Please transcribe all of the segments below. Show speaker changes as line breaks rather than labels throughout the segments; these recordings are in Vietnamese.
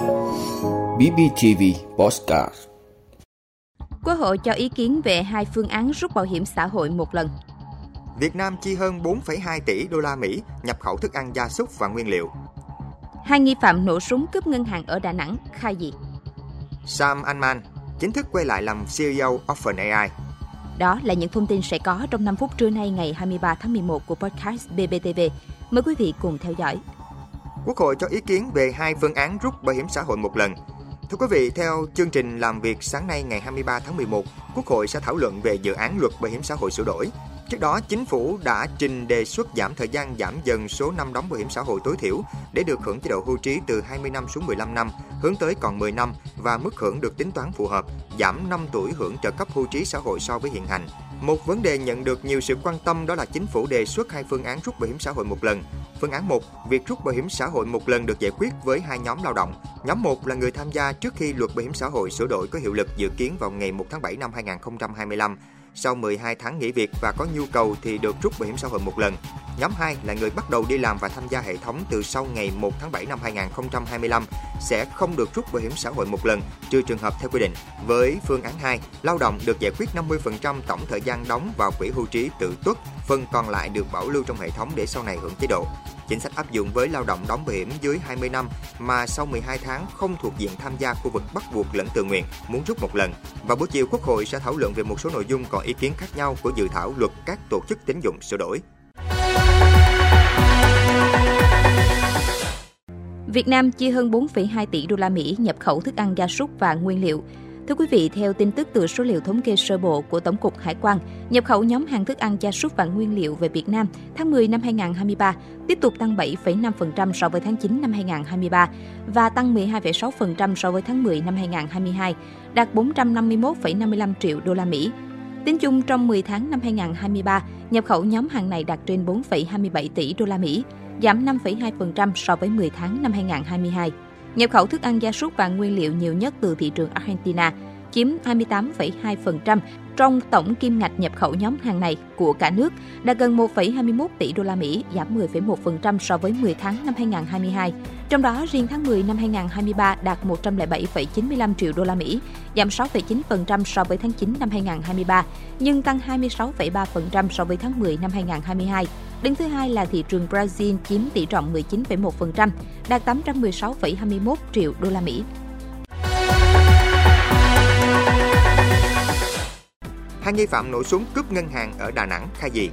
BBTV Postcard
Quốc hội cho ý kiến về hai phương án rút bảo hiểm xã hội một lần.
Việt Nam chi hơn 4,2 tỷ đô la Mỹ nhập khẩu thức ăn gia súc và nguyên liệu.
Hai nghi phạm nổ súng cướp ngân hàng ở Đà Nẵng khai gì?
Sam Altman chính thức quay lại làm CEO OpenAI.
Đó là những thông tin sẽ có trong 5 phút trưa nay ngày 23 tháng 11 của podcast BBTV. Mời quý vị cùng theo dõi.
Quốc hội cho ý kiến về hai phương án rút bảo hiểm xã hội một lần. Thưa quý vị, theo chương trình làm việc sáng nay ngày 23 tháng 11, Quốc hội sẽ thảo luận về dự án luật bảo hiểm xã hội sửa đổi. Trước đó, chính phủ đã trình đề xuất giảm thời gian giảm dần số năm đóng bảo hiểm xã hội tối thiểu để được hưởng chế độ hưu trí từ 20 năm xuống 15 năm, hướng tới còn 10 năm và mức hưởng được tính toán phù hợp, giảm 5 tuổi hưởng trợ cấp hưu trí xã hội so với hiện hành. Một vấn đề nhận được nhiều sự quan tâm đó là chính phủ đề xuất hai phương án rút bảo hiểm xã hội một lần. Phương án 1, việc rút bảo hiểm xã hội một lần được giải quyết với hai nhóm lao động. Nhóm 1 là người tham gia trước khi luật bảo hiểm xã hội sửa đổi có hiệu lực dự kiến vào ngày 1 tháng 7 năm 2025 sau 12 tháng nghỉ việc và có nhu cầu thì được rút bảo hiểm xã hội một lần. Nhóm 2 là người bắt đầu đi làm và tham gia hệ thống từ sau ngày 1 tháng 7 năm 2025 sẽ không được rút bảo hiểm xã hội một lần, trừ trường hợp theo quy định. Với phương án 2, lao động được giải quyết 50% tổng thời gian đóng vào quỹ hưu trí tự tuất, phần còn lại được bảo lưu trong hệ thống để sau này hưởng chế độ. Chính sách áp dụng với lao động đóng bảo hiểm dưới 20 năm mà sau 12 tháng không thuộc diện tham gia khu vực bắt buộc lẫn tự nguyện muốn rút một lần. và buổi chiều, Quốc hội sẽ thảo luận về một số nội dung còn ý kiến khác nhau của dự thảo luật các tổ chức tín dụng sửa đổi.
Việt Nam chi hơn 4,2 tỷ đô la Mỹ nhập khẩu thức ăn gia súc và nguyên liệu. Thưa quý vị, theo tin tức từ số liệu thống kê sơ bộ của Tổng cục Hải quan, nhập khẩu nhóm hàng thức ăn gia súc và nguyên liệu về Việt Nam tháng 10 năm 2023 tiếp tục tăng 7,5% so với tháng 9 năm 2023 và tăng 12,6% so với tháng 10 năm 2022, đạt 451,55 triệu đô la Mỹ. Tính chung trong 10 tháng năm 2023, nhập khẩu nhóm hàng này đạt trên 4,27 tỷ đô la Mỹ, giảm 5,2% so với 10 tháng năm 2022. Nhập khẩu thức ăn gia súc và nguyên liệu nhiều nhất từ thị trường Argentina, chiếm 28,2% trong tổng kim ngạch nhập khẩu nhóm hàng này của cả nước, đạt gần 1,21 tỷ đô la Mỹ, giảm 10,1% so với 10 tháng năm 2022. Trong đó, riêng tháng 10 năm 2023 đạt 107,95 triệu đô la Mỹ, giảm 6,9% so với tháng 9 năm 2023, nhưng tăng 26,3% so với tháng 10 năm 2022. Đứng thứ hai là thị trường Brazil chiếm tỷ trọng 19,1%, đạt 816,21 triệu đô la Mỹ.
Hai nghi phạm nổ súng cướp ngân hàng ở Đà Nẵng khai gì?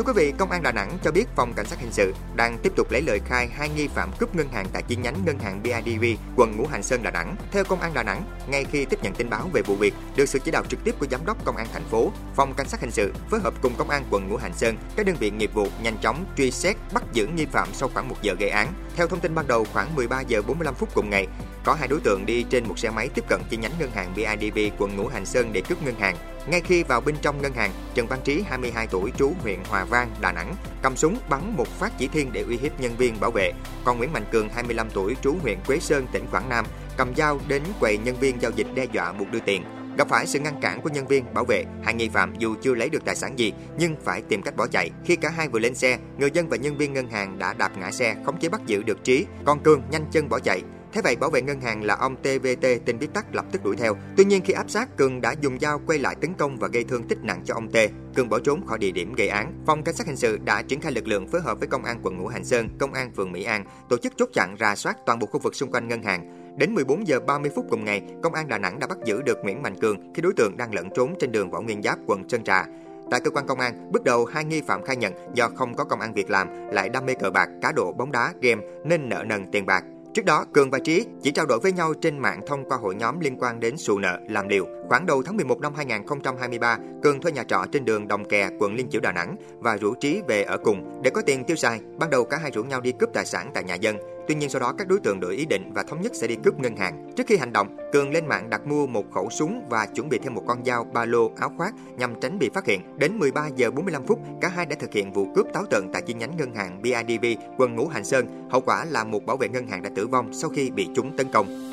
Thưa quý vị, Công an Đà Nẵng cho biết phòng cảnh sát hình sự đang tiếp tục lấy lời khai hai nghi phạm cướp ngân hàng tại chi nhánh ngân hàng BIDV, quận Ngũ Hành Sơn, Đà Nẵng. Theo Công an Đà Nẵng, ngay khi tiếp nhận tin báo về vụ việc, được sự chỉ đạo trực tiếp của giám đốc Công an thành phố, phòng cảnh sát hình sự phối hợp cùng Công an quận Ngũ Hành Sơn, các đơn vị nghiệp vụ nhanh chóng truy xét bắt giữ nghi phạm sau khoảng 1 giờ gây án. Theo thông tin ban đầu, khoảng 13 giờ 45 phút cùng ngày, có hai đối tượng đi trên một xe máy tiếp cận chi nhánh ngân hàng BIDV quận Ngũ Hành Sơn để cướp ngân hàng. Ngay khi vào bên trong ngân hàng, Trần Văn Trí, 22 tuổi, trú huyện Hòa Vang, Đà Nẵng, cầm súng bắn một phát chỉ thiên để uy hiếp nhân viên bảo vệ. Còn Nguyễn Mạnh Cường, 25 tuổi, trú huyện Quế Sơn, tỉnh Quảng Nam, cầm dao đến quầy nhân viên giao dịch đe dọa buộc đưa tiền. Gặp phải sự ngăn cản của nhân viên bảo vệ, hai nghi phạm dù chưa lấy được tài sản gì nhưng phải tìm cách bỏ chạy. Khi cả hai vừa lên xe, người dân và nhân viên ngân hàng đã đạp ngã xe, khống chế bắt giữ được Trí. Còn Cường nhanh chân bỏ chạy. Thế vậy bảo vệ ngân hàng là ông TVT tên viết tắt lập tức đuổi theo. Tuy nhiên khi áp sát Cường đã dùng dao quay lại tấn công và gây thương tích nặng cho ông T. Cường bỏ trốn khỏi địa điểm gây án. Phòng cảnh sát hình sự đã triển khai lực lượng phối hợp với công an quận Ngũ Hành Sơn, công an phường Mỹ An tổ chức chốt chặn rà soát toàn bộ khu vực xung quanh ngân hàng. Đến 14 giờ 30 phút cùng ngày, công an Đà Nẵng đã bắt giữ được Nguyễn Mạnh Cường khi đối tượng đang lẫn trốn trên đường Võ Nguyên Giáp, quận Sơn Trà. Tại cơ quan công an, bước đầu hai nghi phạm khai nhận do không có công ăn việc làm, lại đam mê cờ bạc, cá độ bóng đá, game nên nợ nần tiền bạc. Trước đó, Cường và Trí chỉ trao đổi với nhau trên mạng thông qua hội nhóm liên quan đến sụ nợ, làm liều. Khoảng đầu tháng 11 năm 2023, Cường thuê nhà trọ trên đường Đồng Kè, quận Liên Chiểu, Đà Nẵng và rủ Trí về ở cùng. Để có tiền tiêu xài, ban đầu cả hai rủ nhau đi cướp tài sản tại nhà dân. Tuy nhiên sau đó các đối tượng đổi ý định và thống nhất sẽ đi cướp ngân hàng. Trước khi hành động, Cường lên mạng đặt mua một khẩu súng và chuẩn bị thêm một con dao, ba lô, áo khoác nhằm tránh bị phát hiện. Đến 13 giờ 45 phút, cả hai đã thực hiện vụ cướp táo tợn tại chi nhánh ngân hàng BIDV, quận Ngũ Hành Sơn. Hậu quả là một bảo vệ ngân hàng đã tử vong sau khi bị chúng tấn công.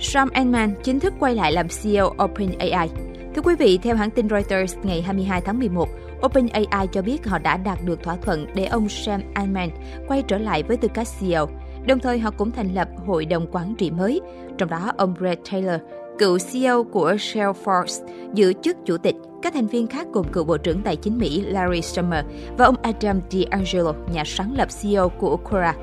Sam Altman chính thức quay lại làm CEO OpenAI. Thưa quý vị, theo hãng tin Reuters ngày 22 tháng 11, OpenAI cho biết họ đã đạt được thỏa thuận để ông Sam Altman quay trở lại với tư cách CEO. Đồng thời họ cũng thành lập hội đồng quản trị mới, trong đó ông Brad Taylor, cựu CEO của Salesforce, giữ chức chủ tịch. Các thành viên khác gồm cựu Bộ trưởng Tài chính Mỹ Larry Summer và ông Adam D'Angelo, nhà sáng lập CEO của Quora.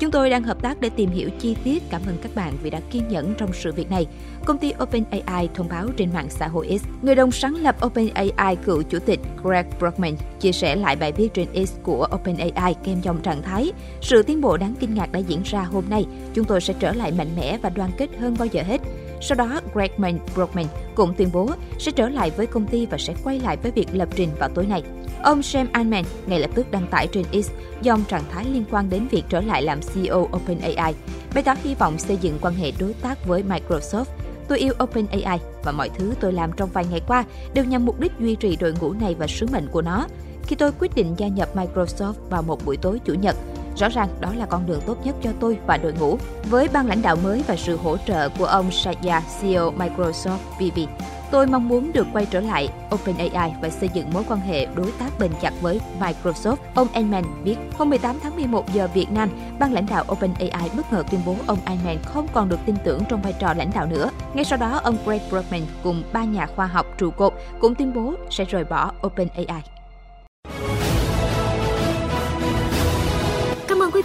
Chúng tôi đang hợp tác để tìm hiểu chi tiết. Cảm ơn các bạn vì đã kiên nhẫn trong sự việc này. Công ty OpenAI thông báo trên mạng xã hội X. Người đồng sáng lập OpenAI, cựu chủ tịch Greg Brockman, chia sẻ lại bài viết trên X của OpenAI kèm dòng trạng thái. Sự tiến bộ đáng kinh ngạc đã diễn ra hôm nay. Chúng tôi sẽ trở lại mạnh mẽ và đoàn kết hơn bao giờ hết. Sau đó, Gregman Brockman cũng tuyên bố sẽ trở lại với công ty và sẽ quay lại với việc lập trình vào tối nay. Ông Sam Altman ngay lập tức đăng tải trên X dòng trạng thái liên quan đến việc trở lại làm CEO OpenAI, bày tỏ hy vọng xây dựng quan hệ đối tác với Microsoft. Tôi yêu OpenAI và mọi thứ tôi làm trong vài ngày qua đều nhằm mục đích duy trì đội ngũ này và sứ mệnh của nó. Khi tôi quyết định gia nhập Microsoft vào một buổi tối chủ nhật, Rõ ràng đó là con đường tốt nhất cho tôi và đội ngũ. Với ban lãnh đạo mới và sự hỗ trợ của ông Satya, CEO Microsoft BB tôi mong muốn được quay trở lại OpenAI và xây dựng mối quan hệ đối tác bền chặt với Microsoft. Ông Altman viết, hôm 18 tháng 11 giờ Việt Nam, ban lãnh đạo OpenAI bất ngờ tuyên bố ông Altman không còn được tin tưởng trong vai trò lãnh đạo nữa. Ngay sau đó, ông Greg Brockman cùng ba nhà khoa học trụ cột cũng tuyên bố sẽ rời bỏ OpenAI.